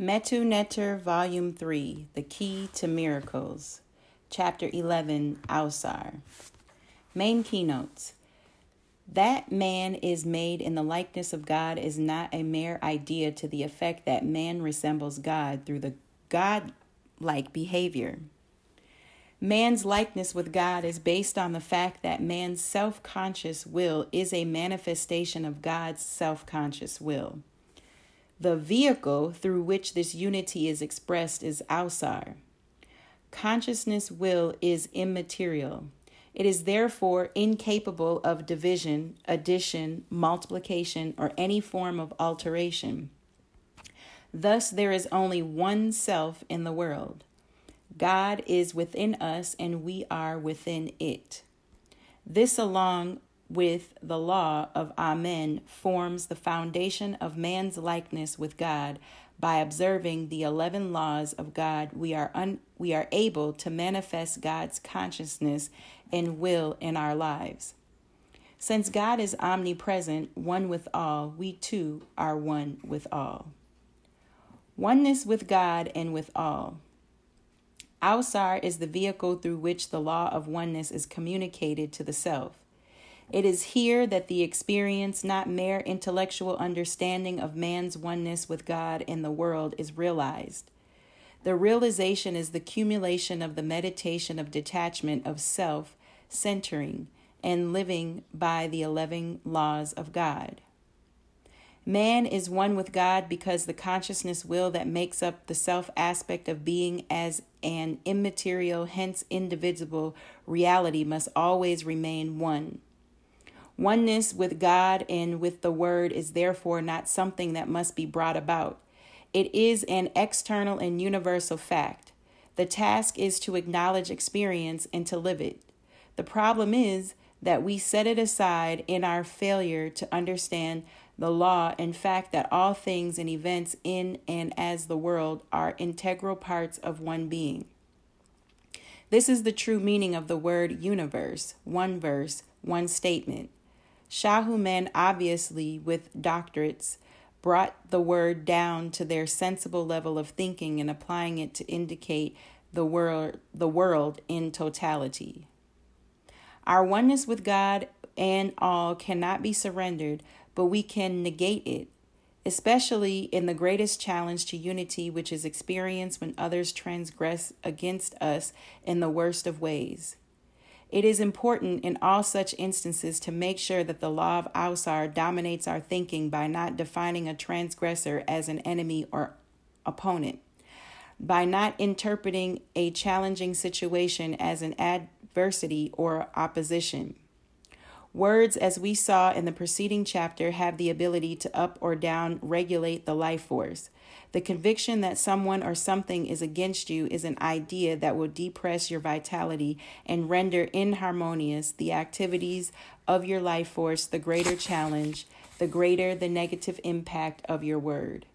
Metu Neter, Volume 3 The Key to Miracles, Chapter 11 Ausar. Main keynotes That man is made in the likeness of God is not a mere idea to the effect that man resembles God through the God like behavior. Man's likeness with God is based on the fact that man's self conscious will is a manifestation of God's self conscious will. The vehicle through which this unity is expressed is Ausar. Consciousness will is immaterial. It is therefore incapable of division, addition, multiplication, or any form of alteration. Thus, there is only one self in the world. God is within us, and we are within it. This, along with the law of Amen forms the foundation of man's likeness with God. By observing the 11 laws of God, we are un- we are able to manifest God's consciousness and will in our lives. Since God is omnipresent, one with all, we too are one with all. Oneness with God and with all. Ausar is the vehicle through which the law of oneness is communicated to the self. It is here that the experience, not mere intellectual understanding of man's oneness with God and the world, is realized. The realization is the accumulation of the meditation of detachment of self, centering, and living by the 11 laws of God. Man is one with God because the consciousness will that makes up the self aspect of being as an immaterial, hence indivisible reality must always remain one. Oneness with God and with the Word is therefore not something that must be brought about. It is an external and universal fact. The task is to acknowledge experience and to live it. The problem is that we set it aside in our failure to understand the law and fact that all things and events in and as the world are integral parts of one being. This is the true meaning of the word universe, one verse, one statement. Shahu men, obviously with doctorates, brought the word down to their sensible level of thinking and applying it to indicate the world, the world in totality. Our oneness with God and all cannot be surrendered, but we can negate it, especially in the greatest challenge to unity, which is experienced when others transgress against us in the worst of ways. It is important in all such instances to make sure that the law of Ausar dominates our thinking by not defining a transgressor as an enemy or opponent, by not interpreting a challenging situation as an adversity or opposition. Words, as we saw in the preceding chapter, have the ability to up or down regulate the life force. The conviction that someone or something is against you is an idea that will depress your vitality and render inharmonious the activities of your life force, the greater challenge, the greater the negative impact of your word.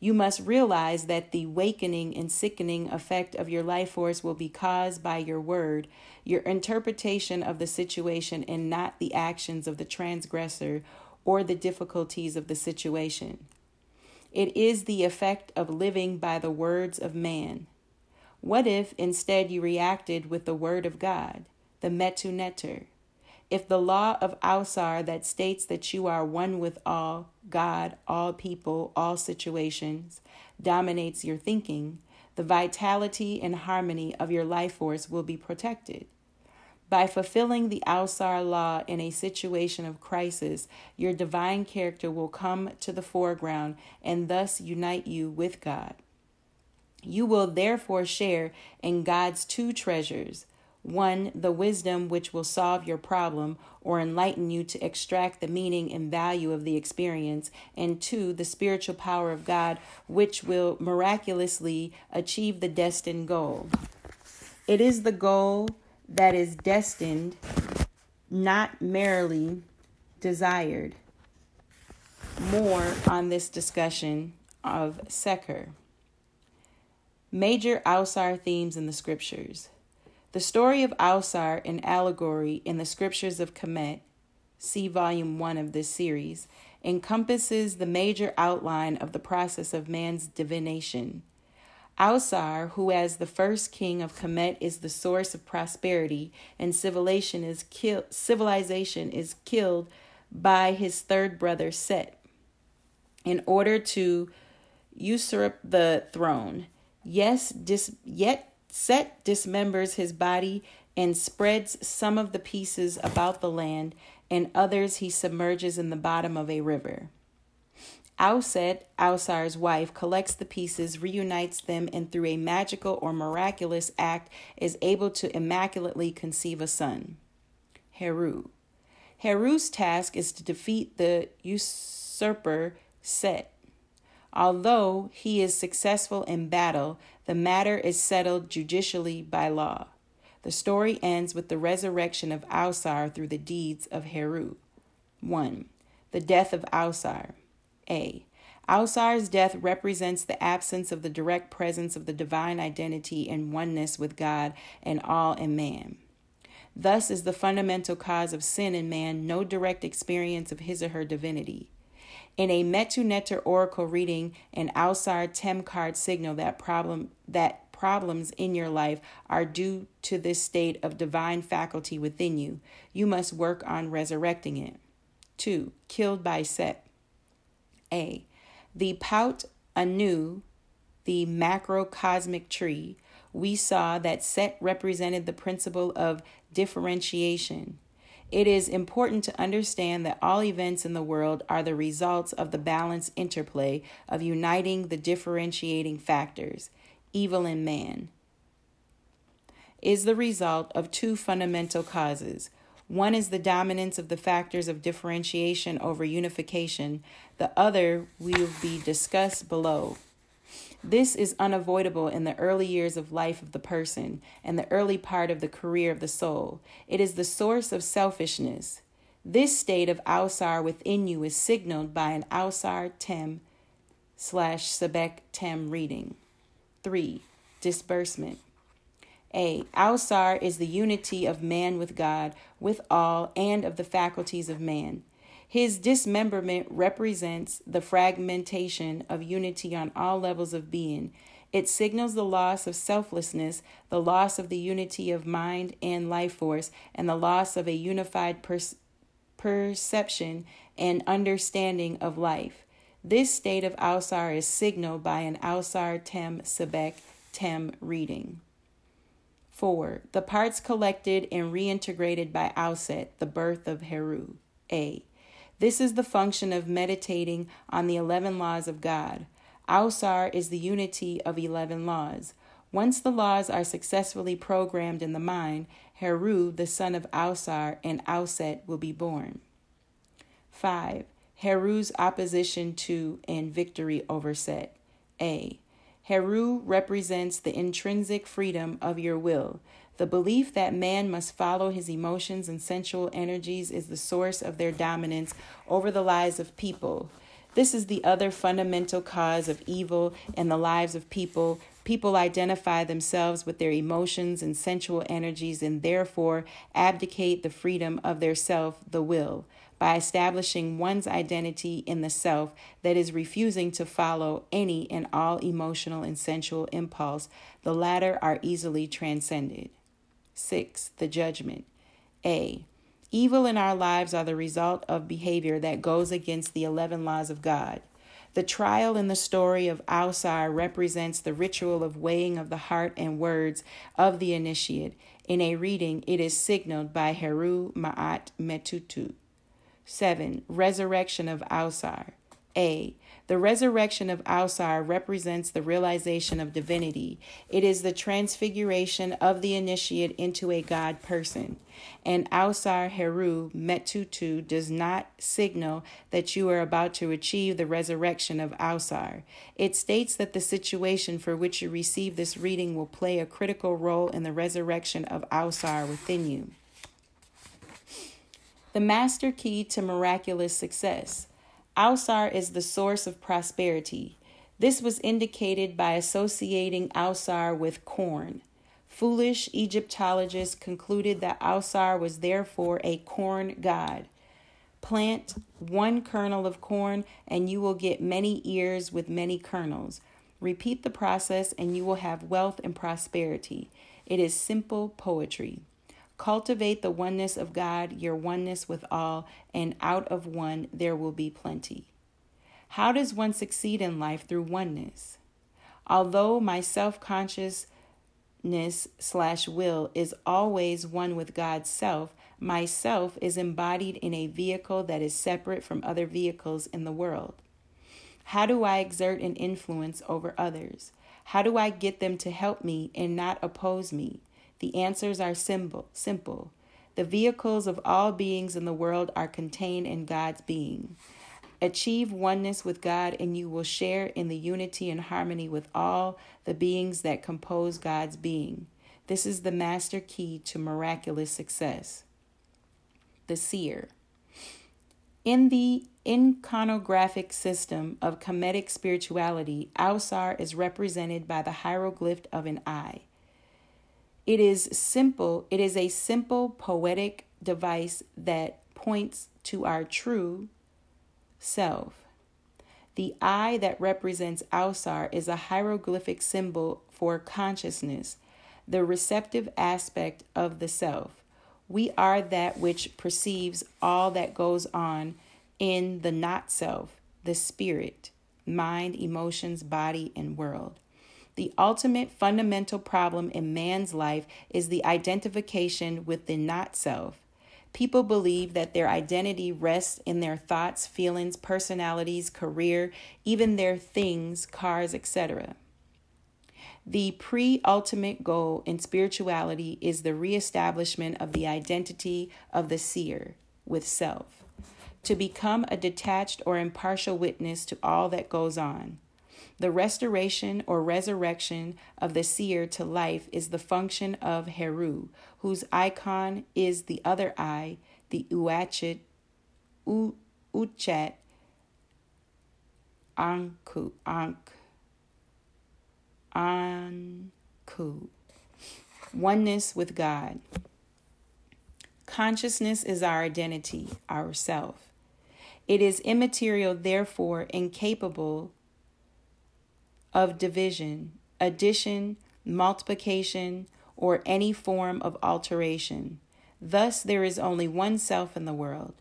You must realize that the wakening and sickening effect of your life force will be caused by your word, your interpretation of the situation, and not the actions of the transgressor or the difficulties of the situation. It is the effect of living by the words of man. What if instead you reacted with the word of God, the metu neter? If the law of Ausar that states that you are one with all, God, all people, all situations, dominates your thinking, the vitality and harmony of your life force will be protected. By fulfilling the Ausar law in a situation of crisis, your divine character will come to the foreground and thus unite you with God. You will therefore share in God's two treasures one, the wisdom which will solve your problem or enlighten you to extract the meaning and value of the experience, and two, the spiritual power of God which will miraculously achieve the destined goal. It is the goal that is destined, not merely desired. More on this discussion of Seker. Major Ausar themes in the scriptures. The story of Ausar in allegory in the scriptures of Kemet, see volume 1 of this series, encompasses the major outline of the process of man's divination. Ausar, who as the first king of Kemet is the source of prosperity and civilization is killed civilization is killed by his third brother Set in order to usurp the throne. Yes, dis, yet Set dismembers his body and spreads some of the pieces about the land, and others he submerges in the bottom of a river. Auset, Ausar's wife, collects the pieces, reunites them, and through a magical or miraculous act is able to immaculately conceive a son. Heru. Heru's task is to defeat the usurper Set. Although he is successful in battle, the matter is settled judicially by law. The story ends with the resurrection of Ausar through the deeds of Heru. 1. The death of Ausar. A. Ausar's death represents the absence of the direct presence of the divine identity and oneness with God and all in man. Thus is the fundamental cause of sin in man no direct experience of his or her divinity. In a Metu oracle reading, an Ausar Tem card signal that problem that problems in your life are due to this state of divine faculty within you. You must work on resurrecting it. 2. Killed by Set. A. The pout Anu, the macrocosmic tree, we saw that Set represented the principle of differentiation. It is important to understand that all events in the world are the results of the balanced interplay of uniting the differentiating factors, evil and man, is the result of two fundamental causes one is the dominance of the factors of differentiation over unification, the other will be discussed below. This is unavoidable in the early years of life of the person and the early part of the career of the soul. It is the source of selfishness. This state of Ausar within you is signaled by an Ausar Tem slash Sebek Tem reading. 3. Disbursement. A. Ausar is the unity of man with God, with all, and of the faculties of man. His dismemberment represents the fragmentation of unity on all levels of being. It signals the loss of selflessness, the loss of the unity of mind and life force, and the loss of a unified per- perception and understanding of life. This state of Ausar is signaled by an Ausar Tem Sebek Tem reading. 4. The parts collected and reintegrated by Auset, the birth of Heru. A. This is the function of meditating on the 11 laws of God. Ausar is the unity of 11 laws. Once the laws are successfully programmed in the mind, Heru, the son of Ausar, and Auset will be born. 5. Heru's opposition to and victory over Set. A. Heru represents the intrinsic freedom of your will. The belief that man must follow his emotions and sensual energies is the source of their dominance over the lives of people. This is the other fundamental cause of evil in the lives of people. People identify themselves with their emotions and sensual energies and therefore abdicate the freedom of their self, the will by establishing one's identity in the self that is refusing to follow any and all emotional and sensual impulse, the latter are easily transcended. 6. The judgment. A. Evil in our lives are the result of behavior that goes against the 11 laws of God. The trial in the story of Ausar represents the ritual of weighing of the heart and words of the initiate. In a reading, it is signaled by Heru Ma'at Metutu. 7. Resurrection of Ausar. A. The resurrection of Ausar represents the realization of divinity. It is the transfiguration of the initiate into a God person. And Ausar Heru Metutu does not signal that you are about to achieve the resurrection of Ausar. It states that the situation for which you receive this reading will play a critical role in the resurrection of Ausar within you. The master key to miraculous success. Ausar is the source of prosperity. This was indicated by associating Ausar with corn. Foolish Egyptologists concluded that Ausar was therefore a corn god. Plant one kernel of corn, and you will get many ears with many kernels. Repeat the process, and you will have wealth and prosperity. It is simple poetry. Cultivate the oneness of God, your oneness with all, and out of one there will be plenty. How does one succeed in life through oneness? Although my self consciousness slash will is always one with God's self, myself is embodied in a vehicle that is separate from other vehicles in the world. How do I exert an influence over others? How do I get them to help me and not oppose me? The answers are simple. Simple. The vehicles of all beings in the world are contained in God's being. Achieve oneness with God, and you will share in the unity and harmony with all the beings that compose God's being. This is the master key to miraculous success. The seer. In the iconographic system of Kemetic spirituality, Ausar is represented by the hieroglyph of an eye. It is simple, it is a simple poetic device that points to our true self. The eye that represents Ausar is a hieroglyphic symbol for consciousness, the receptive aspect of the self. We are that which perceives all that goes on in the not self, the spirit, mind, emotions, body, and world. The ultimate fundamental problem in man's life is the identification with the not self. People believe that their identity rests in their thoughts, feelings, personalities, career, even their things, cars, etc. The pre ultimate goal in spirituality is the reestablishment of the identity of the seer with self, to become a detached or impartial witness to all that goes on. The restoration or resurrection of the seer to life is the function of Heru, whose icon is the other eye, the Uachet, U, Uchat Anku, Ankh. Anku. Oneness with God. Consciousness is our identity, our self. It is immaterial, therefore incapable of division, addition, multiplication, or any form of alteration. Thus, there is only one self in the world.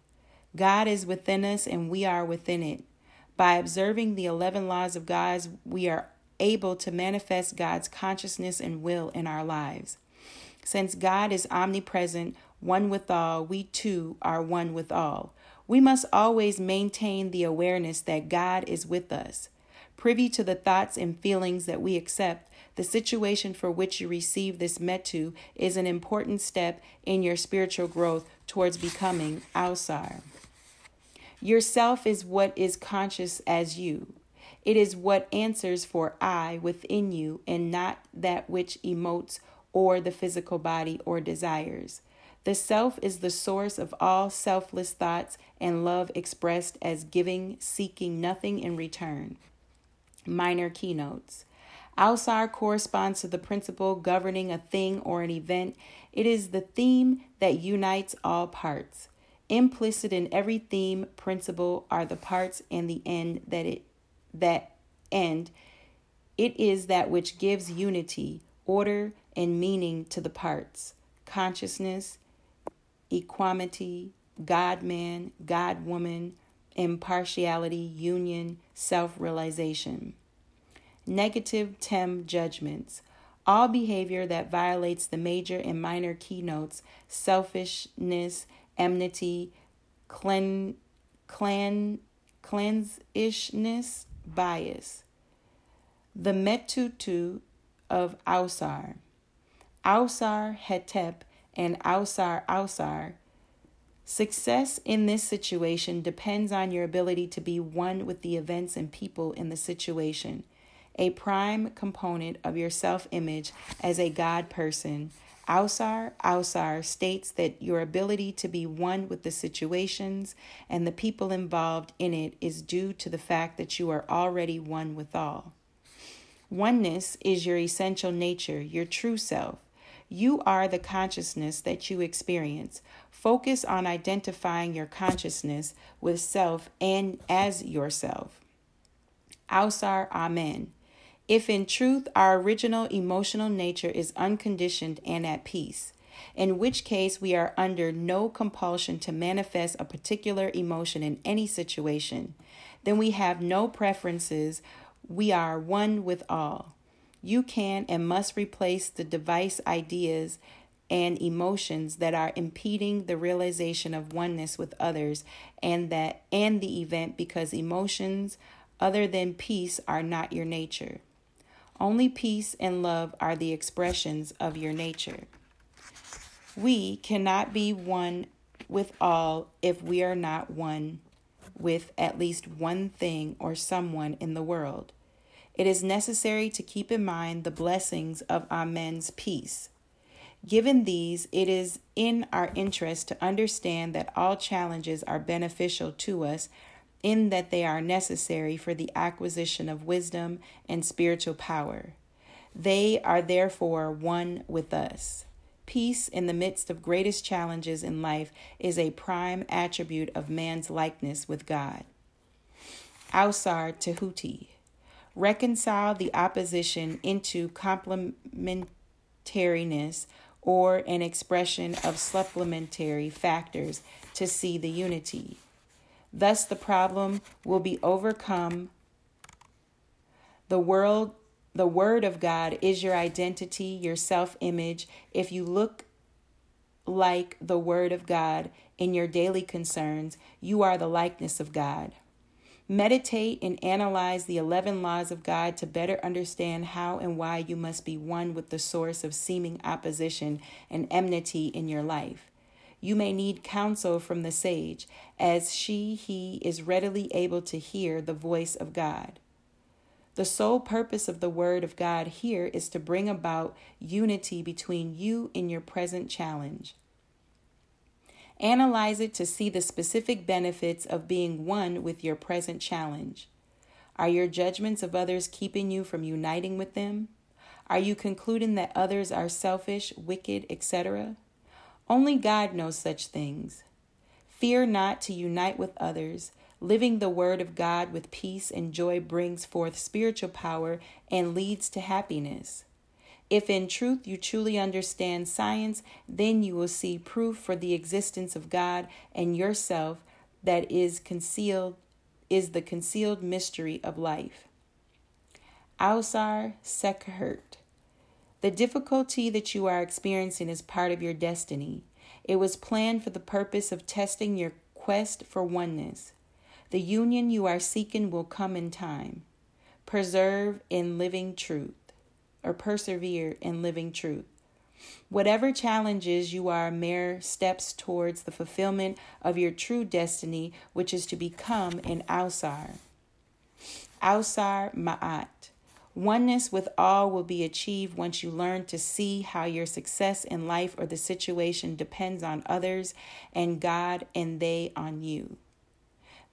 God is within us and we are within it. By observing the 11 laws of God, we are able to manifest God's consciousness and will in our lives. Since God is omnipresent, one with all, we too are one with all. We must always maintain the awareness that God is with us. Privy to the thoughts and feelings that we accept, the situation for which you receive this metu is an important step in your spiritual growth towards becoming Ausar. Yourself is what is conscious as you. It is what answers for I within you and not that which emotes or the physical body or desires. The self is the source of all selfless thoughts and love expressed as giving, seeking nothing in return. Minor keynotes. Ausar corresponds to the principle governing a thing or an event. It is the theme that unites all parts. Implicit in every theme principle are the parts and the end that it that end, it is that which gives unity, order, and meaning to the parts consciousness, equanimity, God man, God woman, impartiality, union, self realization. Negative TEM judgments. All behavior that violates the major and minor keynotes selfishness, enmity, clan, clan, cleansishness, bias. The Metutu of Ausar. Ausar Hetep and Ausar Ausar. Success in this situation depends on your ability to be one with the events and people in the situation. A prime component of your self image as a God person Ausar Ausar states that your ability to be one with the situations and the people involved in it is due to the fact that you are already one with all. Oneness is your essential nature, your true self. You are the consciousness that you experience. Focus on identifying your consciousness with self and as yourself. Ausar Amen. If in truth our original emotional nature is unconditioned and at peace, in which case we are under no compulsion to manifest a particular emotion in any situation, then we have no preferences. We are one with all. You can and must replace the device ideas and emotions that are impeding the realization of oneness with others and that and the event because emotions other than peace are not your nature. Only peace and love are the expressions of your nature. We cannot be one with all if we are not one with at least one thing or someone in the world. It is necessary to keep in mind the blessings of Amen's peace. Given these, it is in our interest to understand that all challenges are beneficial to us in that they are necessary for the acquisition of wisdom and spiritual power. They are therefore one with us. Peace in the midst of greatest challenges in life is a prime attribute of man's likeness with God. Ausar Tehuti. Reconcile the opposition into complementariness or an expression of supplementary factors to see the unity. Thus, the problem will be overcome. The world the Word of God is your identity, your self image. If you look like the Word of God in your daily concerns, you are the likeness of God. Meditate and analyze the 11 laws of God to better understand how and why you must be one with the source of seeming opposition and enmity in your life. You may need counsel from the sage, as she, he is readily able to hear the voice of God. The sole purpose of the Word of God here is to bring about unity between you and your present challenge. Analyze it to see the specific benefits of being one with your present challenge. Are your judgments of others keeping you from uniting with them? Are you concluding that others are selfish, wicked, etc.? Only God knows such things. Fear not to unite with others, Living the Word of God with peace and joy brings forth spiritual power and leads to happiness. If in truth you truly understand science, then you will see proof for the existence of God and yourself that is concealed is the concealed mystery of life. Ausar Sekhert. The difficulty that you are experiencing is part of your destiny. It was planned for the purpose of testing your quest for oneness. The union you are seeking will come in time. Preserve in living truth, or persevere in living truth. Whatever challenges you are mere steps towards the fulfillment of your true destiny, which is to become an Ausar. Ausar Ma'at. Oneness with all will be achieved once you learn to see how your success in life or the situation depends on others and God and they on you.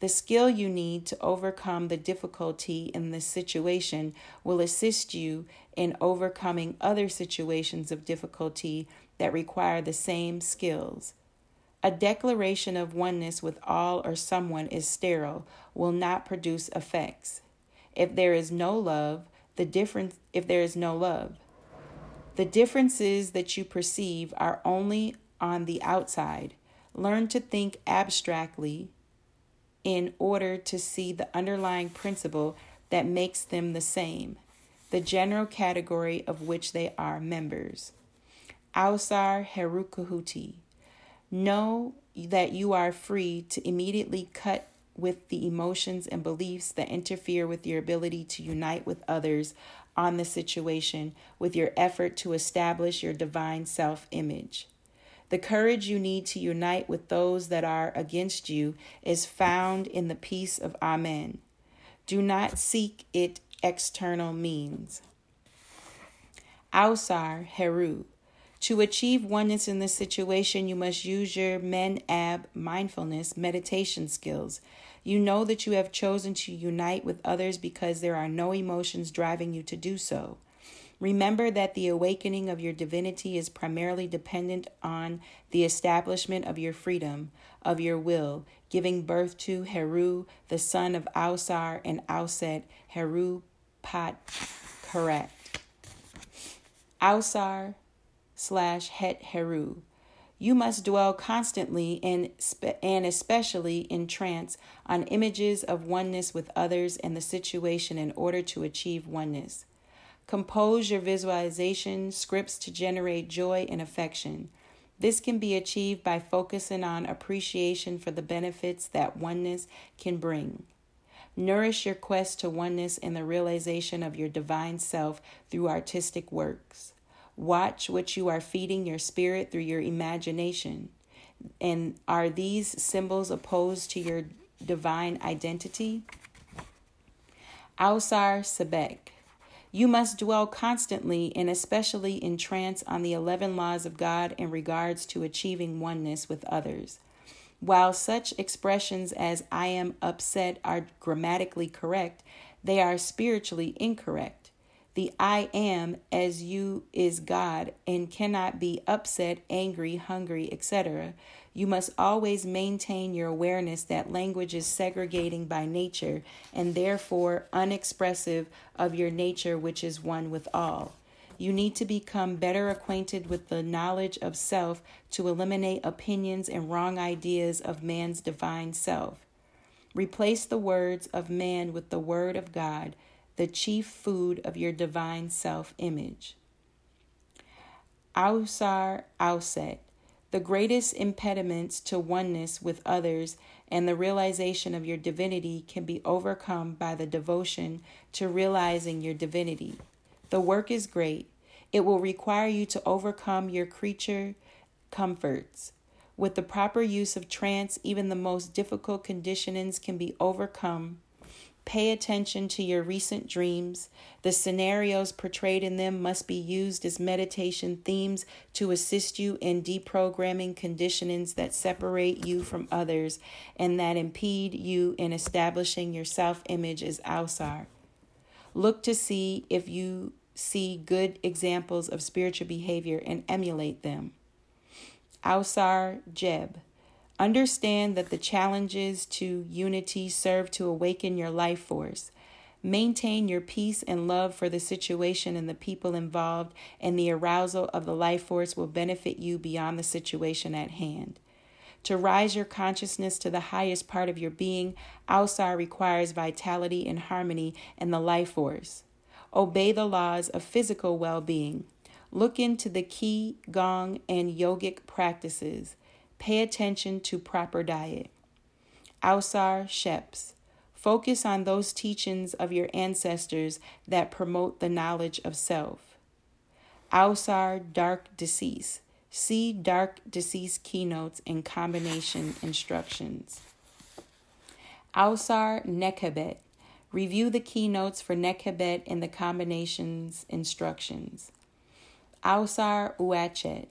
The skill you need to overcome the difficulty in this situation will assist you in overcoming other situations of difficulty that require the same skills. A declaration of oneness with all or someone is sterile, will not produce effects. If there is no love, the difference if there is no love, the differences that you perceive are only on the outside. Learn to think abstractly in order to see the underlying principle that makes them the same, the general category of which they are members. Ausar Herukahuti. Know that you are free to immediately cut with the emotions and beliefs that interfere with your ability to unite with others on the situation with your effort to establish your divine self image. The courage you need to unite with those that are against you is found in the peace of Amen. Do not seek it external means. Ausar Heru. To achieve oneness in this situation, you must use your men ab mindfulness meditation skills. You know that you have chosen to unite with others because there are no emotions driving you to do so. Remember that the awakening of your divinity is primarily dependent on the establishment of your freedom, of your will, giving birth to Heru, the son of Ausar and Auset, Heru Pa Khart. Ausar slash Het Heru. You must dwell constantly and, and especially in trance on images of oneness with others and the situation in order to achieve oneness. Compose your visualization scripts to generate joy and affection. This can be achieved by focusing on appreciation for the benefits that oneness can bring. Nourish your quest to oneness and the realization of your divine self through artistic works. Watch what you are feeding your spirit through your imagination. And are these symbols opposed to your divine identity? Ausar Sebek. You must dwell constantly and especially in trance on the 11 laws of God in regards to achieving oneness with others. While such expressions as I am upset are grammatically correct, they are spiritually incorrect. The I am as you is God and cannot be upset, angry, hungry, etc. You must always maintain your awareness that language is segregating by nature and therefore unexpressive of your nature, which is one with all. You need to become better acquainted with the knowledge of self to eliminate opinions and wrong ideas of man's divine self. Replace the words of man with the word of God the chief food of your divine self image. Ausar Auset, the greatest impediments to oneness with others and the realization of your divinity can be overcome by the devotion to realizing your divinity. The work is great. It will require you to overcome your creature comforts. With the proper use of trance, even the most difficult conditionings can be overcome Pay attention to your recent dreams. The scenarios portrayed in them must be used as meditation themes to assist you in deprogramming conditionings that separate you from others and that impede you in establishing your self image as Ausar. Look to see if you see good examples of spiritual behavior and emulate them. Ausar Jeb. Understand that the challenges to unity serve to awaken your life force. Maintain your peace and love for the situation and the people involved, and the arousal of the life force will benefit you beyond the situation at hand. To rise your consciousness to the highest part of your being, Ausar requires vitality and harmony in the life force. Obey the laws of physical well being. Look into the Qi, Gong, and yogic practices. Pay attention to proper diet. Ausar Sheps. Focus on those teachings of your ancestors that promote the knowledge of self. Ausar Dark Decease. See Dark Decease keynotes and combination instructions. Ausar Nekhabet. Review the keynotes for Nekhabet and the combinations instructions. Ausar Uachet.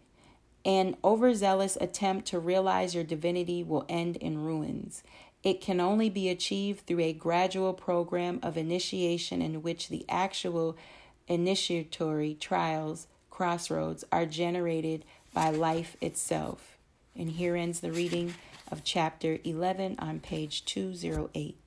An overzealous attempt to realize your divinity will end in ruins. It can only be achieved through a gradual program of initiation in which the actual initiatory trials, crossroads, are generated by life itself. And here ends the reading of chapter 11 on page 208.